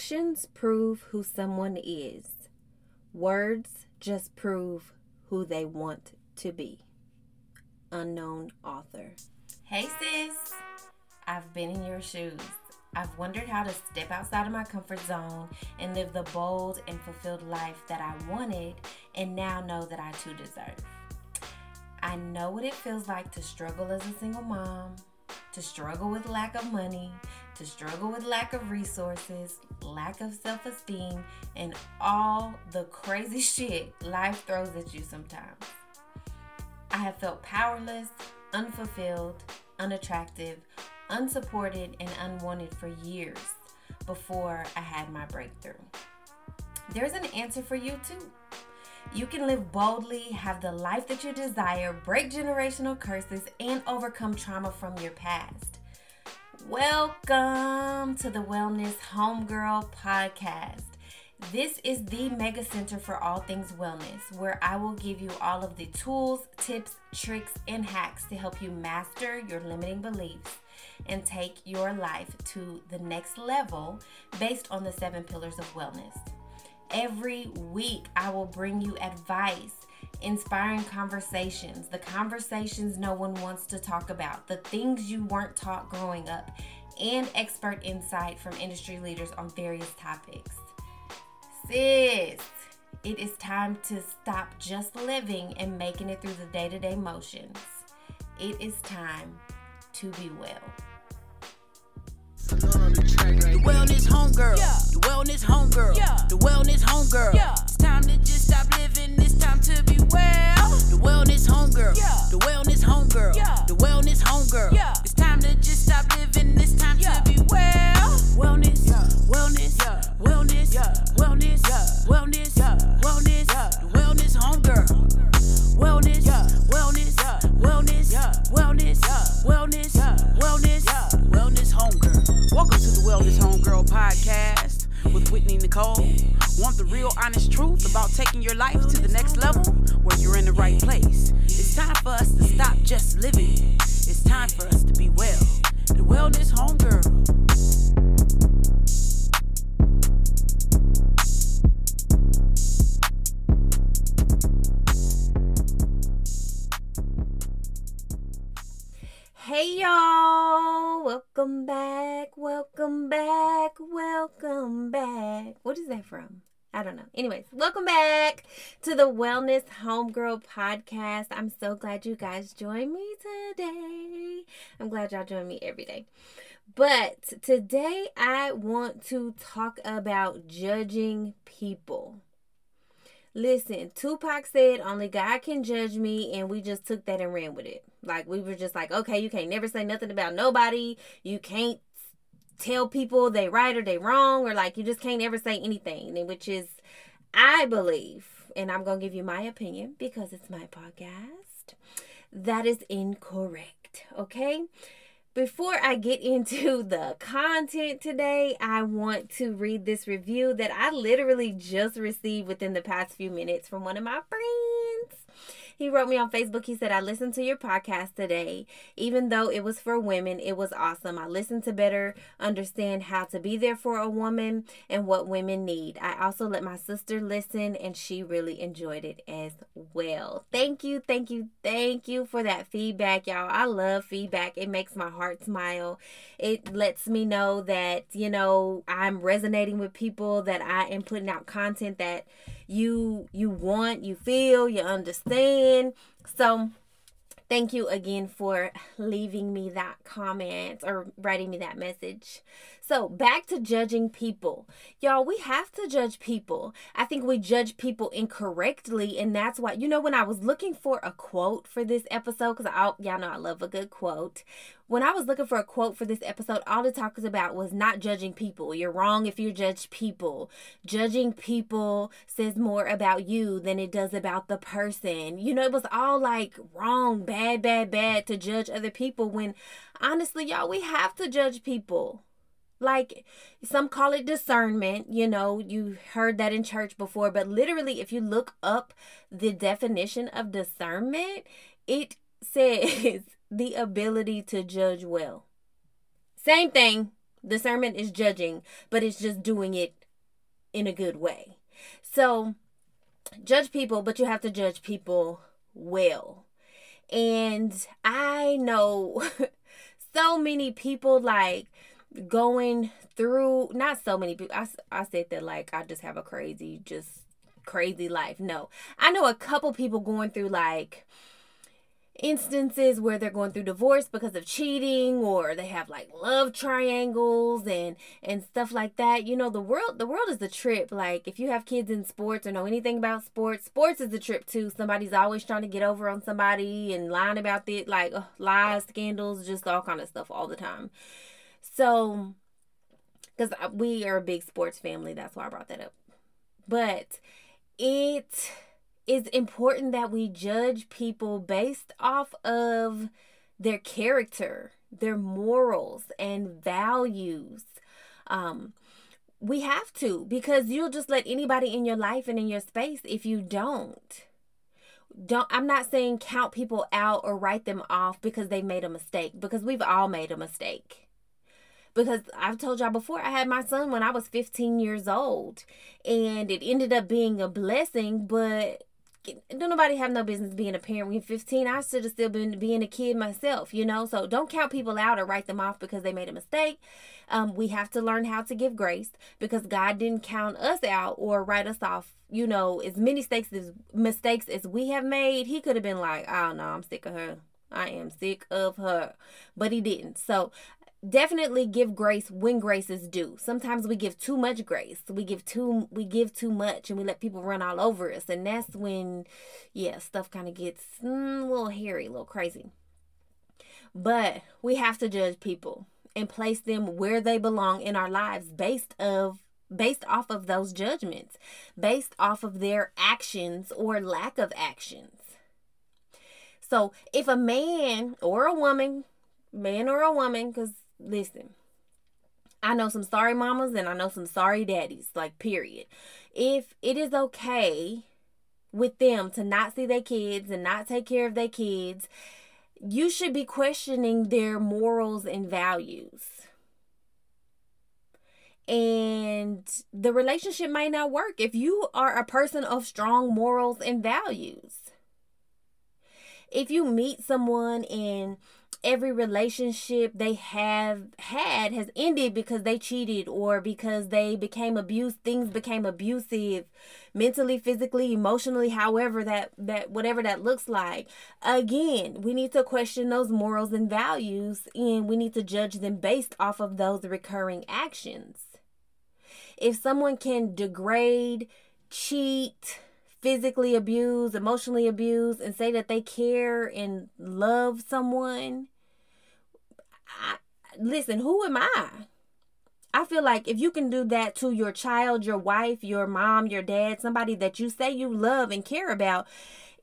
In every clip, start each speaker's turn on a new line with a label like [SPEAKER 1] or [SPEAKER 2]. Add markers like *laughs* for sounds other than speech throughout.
[SPEAKER 1] Actions prove who someone is, words just prove who they want to be. Unknown author. Hey, sis. I've been in your shoes. I've wondered how to step outside of my comfort zone and live the bold and fulfilled life that I wanted and now know that I too deserve. I know what it feels like to struggle as a single mom, to struggle with lack of money, to struggle with lack of resources, lack of self esteem, and all the crazy *laughs* shit life throws at you sometimes. I have felt powerless, unfulfilled, unattractive, unsupported, and unwanted for years before I had my breakthrough. There's an answer for you too. You can live boldly, have the life that you desire, break generational curses, and overcome trauma from your past. Welcome to the Wellness Homegirl podcast. This is the mega center for all things wellness, where I will give you all of the tools, tips, tricks, and hacks to help you master your limiting beliefs and take your life to the next level based on the seven pillars of wellness. Every week, I will bring you advice, inspiring conversations, the conversations no one wants to talk about, the things you weren't taught growing up, and expert insight from industry leaders on various topics. Sis, it is time to stop just living and making it through the day to day motions. It is time to be well. The wellness homegirl. Yeah. The wellness homegirl. Yeah. The wellness homegirl. Yeah. It's time to just stop living. It's time to be well. The wellness homegirl. Yeah. The wellness homegirl. Yeah. The wellness homegirl. Hey y'all, welcome back, welcome back, welcome back. What is that from? I don't know. Anyways, welcome back to the Wellness Homegirl podcast. I'm so glad you guys joined me today. I'm glad y'all join me every day. But today I want to talk about judging people. Listen, Tupac said only God can judge me, and we just took that and ran with it. Like we were just like, okay, you can't never say nothing about nobody. You can't tell people they right or they wrong, or like you just can't ever say anything. Which is, I believe, and I'm gonna give you my opinion because it's my podcast. That is incorrect. Okay. Before I get into *laughs* the content today, I want to read this review that I literally just received within the past few minutes from one of my friends. He wrote me on Facebook. He said, I listened to your podcast today. Even though it was for women, it was awesome. I listened to better understand how to be there for a woman and what women need. I also let my sister listen, and she really enjoyed it as well. Thank you, thank you, thank you for that feedback, y'all. I love feedback. It makes my heart smile. It lets me know that, you know, I'm resonating with people, that I am putting out content that you you want, you feel, you understand. So thank you again for leaving me that comment or writing me that message. So, back to judging people. Y'all, we have to judge people. I think we judge people incorrectly, and that's why, you know, when I was looking for a quote for this episode, because I y'all know I love a good quote. When I was looking for a quote for this episode, all it talks about was not judging people. You're wrong if you judge people. Judging people says more about you than it does about the person. You know, it was all like wrong, bad, bad, bad to judge other people when honestly, y'all, we have to judge people like some call it discernment you know you heard that in church before but literally if you look up the definition of discernment it *laughs* says the ability to judge well same thing Discernment is judging, but it's just doing it in a good way. So, judge people, but you have to judge people well. And I know *laughs* so many people like going through, not so many people. I, I said that like I just have a crazy, just crazy life. No, I know a couple people going through like instances where they're going through divorce because of cheating or they have like love triangles and and stuff like that you know the world the world is the trip. Like if you have kids in sports or know anything about sports sports is the trip too. Somebody's always trying to get over on somebody and lying about it like ugh, lies scandals just all kind of stuff all the time. So because we are a big sports family that's why i brought that up. But it it's important that we judge people based off of their character, their morals, and values. Um, we have to because you'll just let anybody in your life and in your space if you don't. Don't I'm not saying count people out or write them off because they made a mistake because we've all made a mistake because I've told y'all before I had my son when I was 15 years old and it ended up being a blessing but don't nobody have no business being a parent. When 15 i should have still been being a kid myself you know? So don't count people out or write them off because they made a mistake. Um, we have to learn how to give grace because god didn't count us out or write us off you know as many mistakes as mistakes as we have made. He could have been like oh no i'm sick of her. I am sick of her. But he didn't. So definitely give grace when grace is due. Sometimes we give too much grace. We give too we give too much and we let people run all over us and that's when yeah, stuff kind of gets mm, a little hairy, a little crazy. But we have to judge people and place them where they belong in our lives based of based off of those judgments, based off of their actions or lack of actions. So, if a man or a woman, man or a woman cuz listen, I know some sorry mamas and I know some sorry daddies, like, period. If it is okay with them to not see their kids and not take care of their kids, you should be questioning their morals and values. And the relationship might not work if you are a person of strong morals and values. If you meet someone and every relationship they have had has ended because they cheated or because they became abused things became abusive mentally physically emotionally however that that whatever that looks like. Again we need to question those morals and values and we need to judge them based off of those recurring actions. If someone can degrade cheat physically abuse, emotionally abuse, and say that they care and love someone, I, listen, who am I? I feel like if you can do that to your child, your wife, your mom, your dad, somebody that you say you love and care about,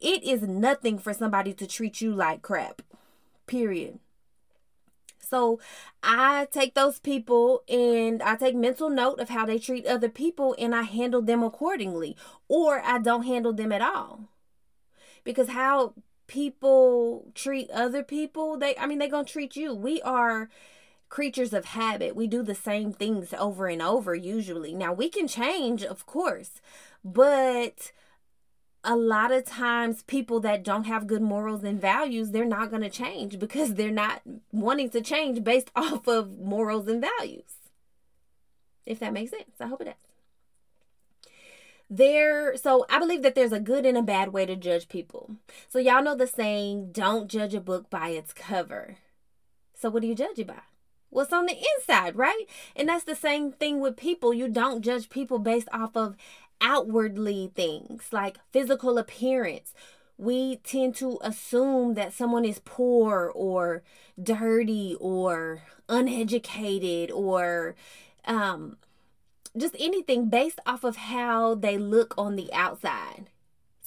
[SPEAKER 1] it is nothing for somebody to treat you like crap. Period. So I take those people and I take mental note of how they treat other people and I handle them accordingly, or I don't handle them at all. Because how people treat other people, they I mean they're going to treat you. We are creatures of habit. We do the same things over and over usually. Now we can change, of course, but a lot of times people that don't have good morals and values they're not going to change because they're not wanting to change based *laughs* off of morals and values if that makes sense i hope it does there so i believe that there's a good and a bad way to judge people. So y'all know the saying don't judge a book by its cover. So what do you judge it by? What's on the inside right? And that's the same thing with people. You don't judge people based off of outwardly things like physical appearance. We tend to assume that someone is poor or dirty or uneducated or um, just anything based off of how they look on the outside.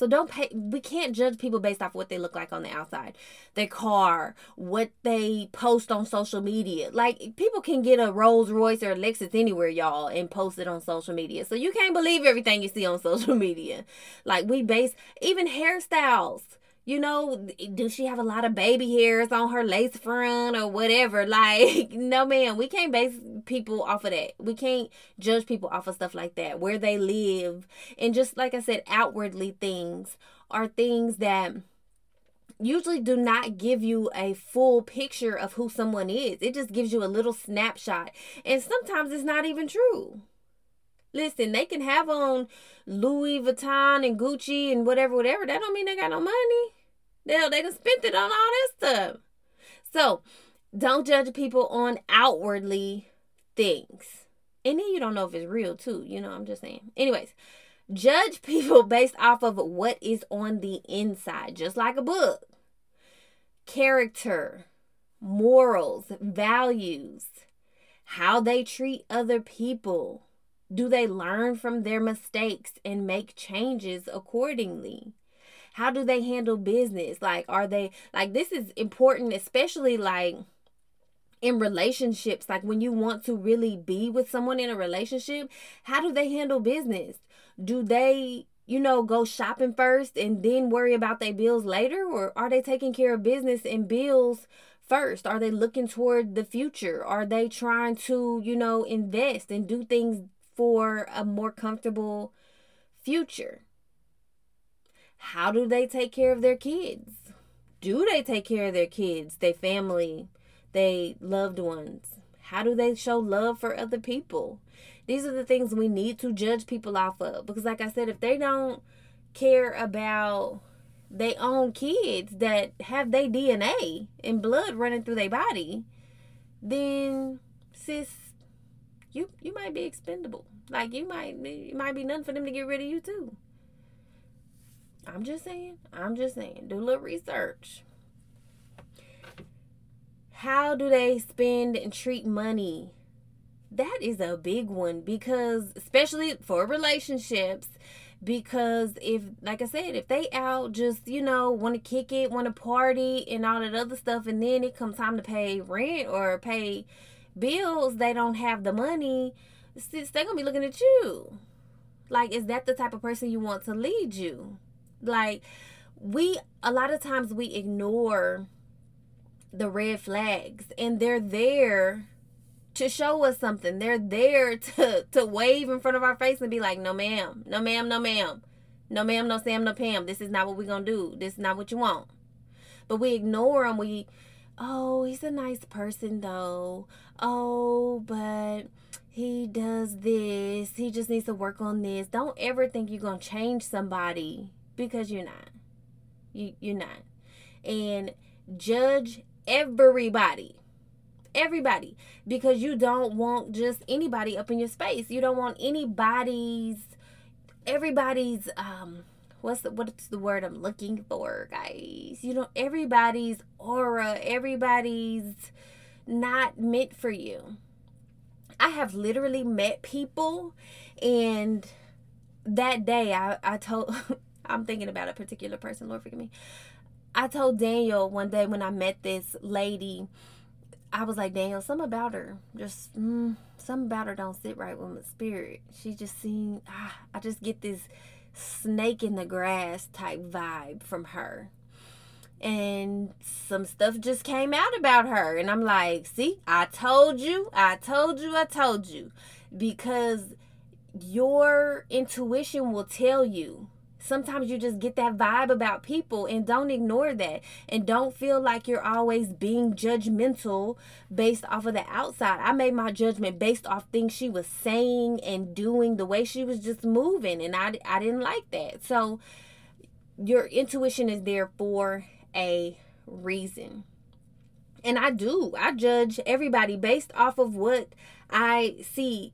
[SPEAKER 1] So don't pay we can't judge people based off what they look like on the outside. Their car, what they post on social media. Like people can get a Rolls Royce or a Lexus anywhere, y'all, and post it on social media. So you can't believe everything you see on *laughs* social media. Like we base even hairstyles. You know, does she have a lot of baby hairs on her lace front or whatever? *laughs* Like, no, man, we can't base people off of that. We can't judge people off of stuff like that, where they live. And just like I said, outwardly things are things that usually do not give you a full picture of who someone is. It just gives you a little snapshot. And sometimes it's not even true. Listen, they can have on Louis Vuitton and Gucci and whatever, whatever. That don't mean they got no money. They they done spent it on all that stuff. So don't judge people on outwardly things. And then you don't know if it's real too. You know, I'm just saying. Anyways, judge *laughs* people based off of what is on the inside, just like a book. Character, morals, values, how they treat other people do they learn from their mistakes and make changes accordingly? How do they handle business? Like, are they like this is important, especially like in relationships? Like, when you want to really be with someone in a relationship, how do they handle business? Do they you know, go shopping first and then worry about their bills later? Or are they taking care of business and bills first? Are they looking toward the future? Are they trying to, you know, invest and do things for a more comfortable future. How do they take care of their kids? Do they take care of their kids, their family, their loved ones? How do they show love for other people? These are the things we need to judge people off of. Because, like I said, if they don't care about their own kids that have their DNA and blood running through their body, then sis, you you might be expendable. Like you might it might be nothing for them to get rid of you too. I'm just saying. I'm just saying. Do a little research. How do they spend and treat money? That is a big one because especially for relationships because if like I said, if they out just, you know, want to kick it, want to party and all that other stuff and then it comes time to pay rent or pay bills, they don't have the money they're gonna be looking at you. Like, is that the type of person you want to lead you? Like, we a lot of times we ignore the red flags, and they're there to show us something. They're there *laughs* to to wave in front of our face and be like, "No, ma'am, no, ma'am, no, ma'am, no, ma'am, no, Sam, no, Pam. This is not what we're gonna do. This is not what you want." But we ignore them. We, oh, he's a nice person though. Oh, but he does this. He just needs to work on this. Don't ever think you're going to change somebody because you're not. You you're not. And judge everybody. Everybody because you don't want just anybody up in your space. You don't want anybody's everybody's um what's the what's the word I'm looking for, guys? You know, everybody's aura, everybody's not meant for you. I have literally met people and that day I, I told *laughs* I'm thinking about a particular person, Lord forgive me. I told Daniel one day when I met this lady, I was like, Daniel, something about her, just mm, something about her don't sit right with my spirit. She just seemed, ah, I just get this snake in the grass type vibe from her and some stuff just came out about her. And i'm like see i told you i told you i told you. Because your intuition will tell you. Sometimes you just get that vibe about people and don't ignore that. And don't feel like you're always being judgmental based off of the outside. I made my judgment based off things she was saying and doing the way she was just moving. And i, I didn't like that. So your intuition is there for a reason. And I do. I judge everybody based off of what I see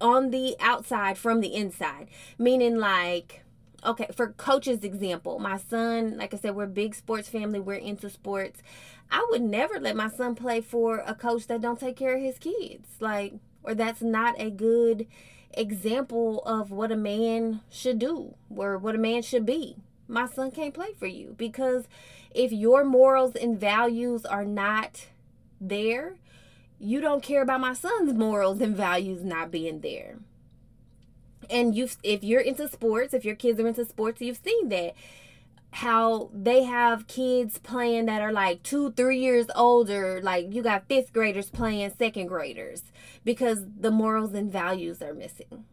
[SPEAKER 1] on the outside from the inside. Meaning, like, okay, for coaches example, my son, like I said, we're big sports family, we're into sports. I would never let my son play for a coach that don't take care of his kids. Like, or that's not a good example of what a man should do or what a man should be my son can't play for you because if your morals and values are not there, you don't care about my son's morals and values not being there. And you if you're into sports, if your kids are into sports, you've seen that how they have kids playing that are like two, three years older. Like you got fifth graders playing second graders because the morals and values are missing.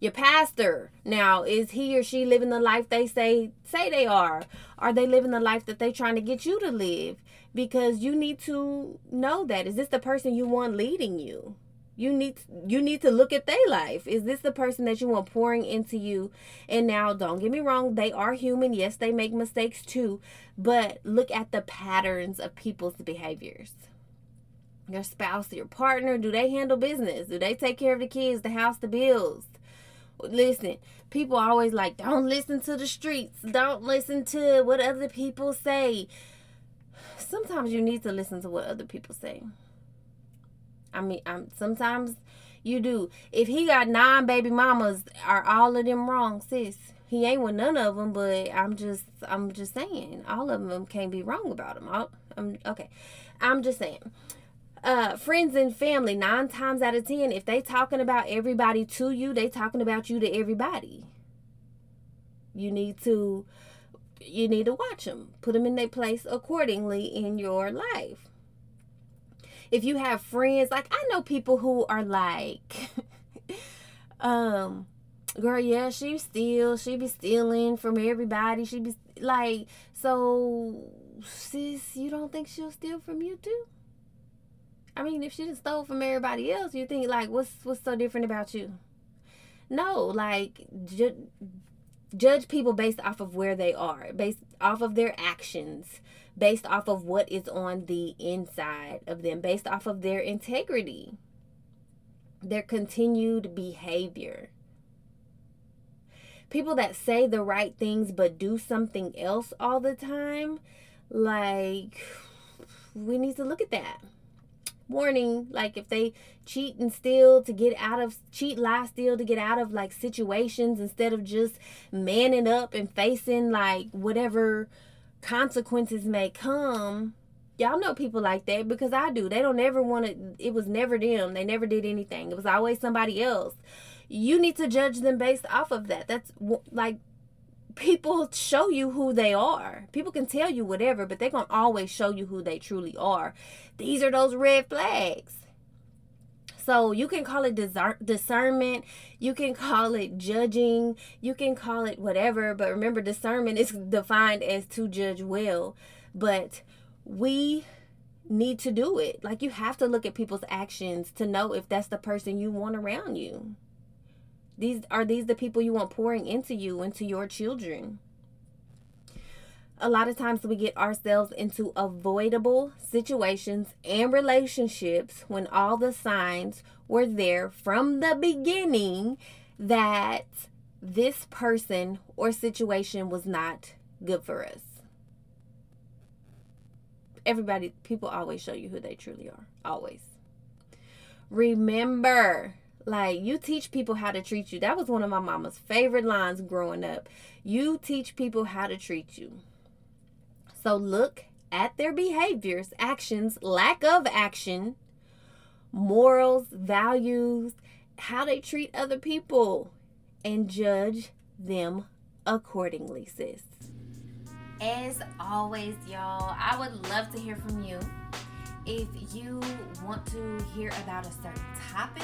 [SPEAKER 1] Your pastor. Now is he or she living the life they say say they are? Are they living the life that they trying to get you to live? Because you need to know that. Is this the person you want leading you? you need you need to look at their life. Is this the person that you want pouring into you? And now don't get me wrong they are human. Yes they make mistakes too. But look at the patterns of people's behaviors. Your spouse your partner do they handle business? Do they take care of the kids the house the bills listen people always like don't listen to the streets don't listen to what other people say sometimes you need to listen to what other people say I mean, I'm sometimes you do. If he got nine baby mamas, are all of them wrong, sis? He ain't with none of them, but I'm just, I'm just saying, all of them can't be wrong about him. I'm um, okay. I'm just saying. Uh, friends and family, nine times out of ten, if they talking about everybody to you, they talking about you to everybody. You need to, you need to watch them, put them in their place accordingly in your life if you have friends, like I know people who are like, *laughs* um, girl, yeah, she steal, she be stealing from everybody. She be like, so sis, you don't think she'll steal from you too? I mean, if she just stole from everybody else, you think like, what's what's so different about you? No, like ju- judge people based off of where they are, based off of their actions, based off of what is on the inside of them, based off of their integrity, their continued behavior. People that say the right things but do something else all the time, like, we need to look at that. Warning, like if they cheat and steal to get out of, cheat, lie, steal to get out of like situations instead of just manning up and facing like whatever consequences may come y'all know people like that because I do. They don't ever want to, it was never them. They never did anything. It was always somebody else. You need to judge them based off of that. That's like people show you who they are. People can tell you whatever, but they're going to always show you who they truly are. These are those red flags. So you can call it discernment, you can call it judging, you can call it whatever, but remember discernment is defined as to judge well. But we need to do it. Like you have to look at people's actions to know if that's the person you want around you. These are these the people you want pouring into you, into your children a lot of times we get ourselves into avoidable situations and relationships when all the signs were there from the beginning that this person or situation was not good for us. Everybody, people always show you who they truly are. Always. Remember, like you teach people how to treat you. That was one of my mama's favorite lines growing up. You teach people how to treat you. So look at their behaviors, actions, lack of action, morals, values, how they treat other people, and judge them accordingly, sis. As always, y'all, I would love to hear from you. If you want to hear about a certain topic,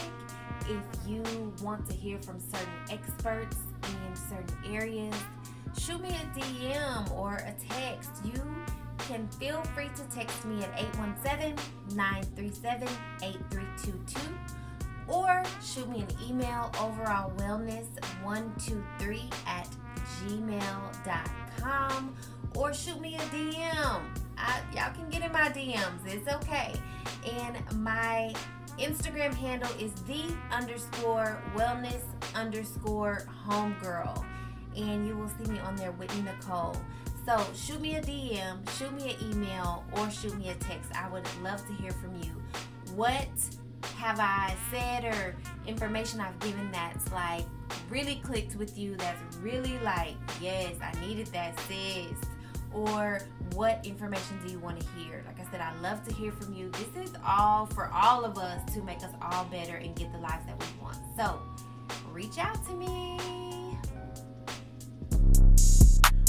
[SPEAKER 1] if you want to hear from certain experts in certain areas, shoot me a DM or a text. You can feel free to text me at 817-937-8322 or shoot me an email overall wellness123 at gmail.com or shoot me a DM. Y'all can get in my DMs. It's okay. And my Instagram handle is the underscore wellness underscore homegirl and you will see me on there, Whitney Nicole. So shoot me a DM, shoot me an email, or shoot me a text. I would love to hear from you. What have I said or information I've given that's like really clicked with you? That's really like, yes, I needed that, sis. Or what information do you want to hear? Like I said, I love to hear from you. This is all for all of us to make us all better and get the lives that we want. So reach out to me.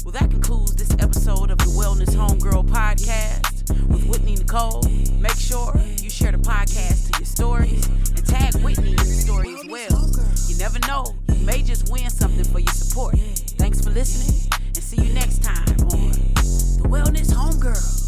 [SPEAKER 2] Well, that concludes this episode of the Wellness Homegirl podcast with Whitney Nicole. Make sure you share the podcast to your stories and tag Whitney in the story as well. You never know, you may just win something for your support. Thanks for listening and see you next time. Wellness homegirl.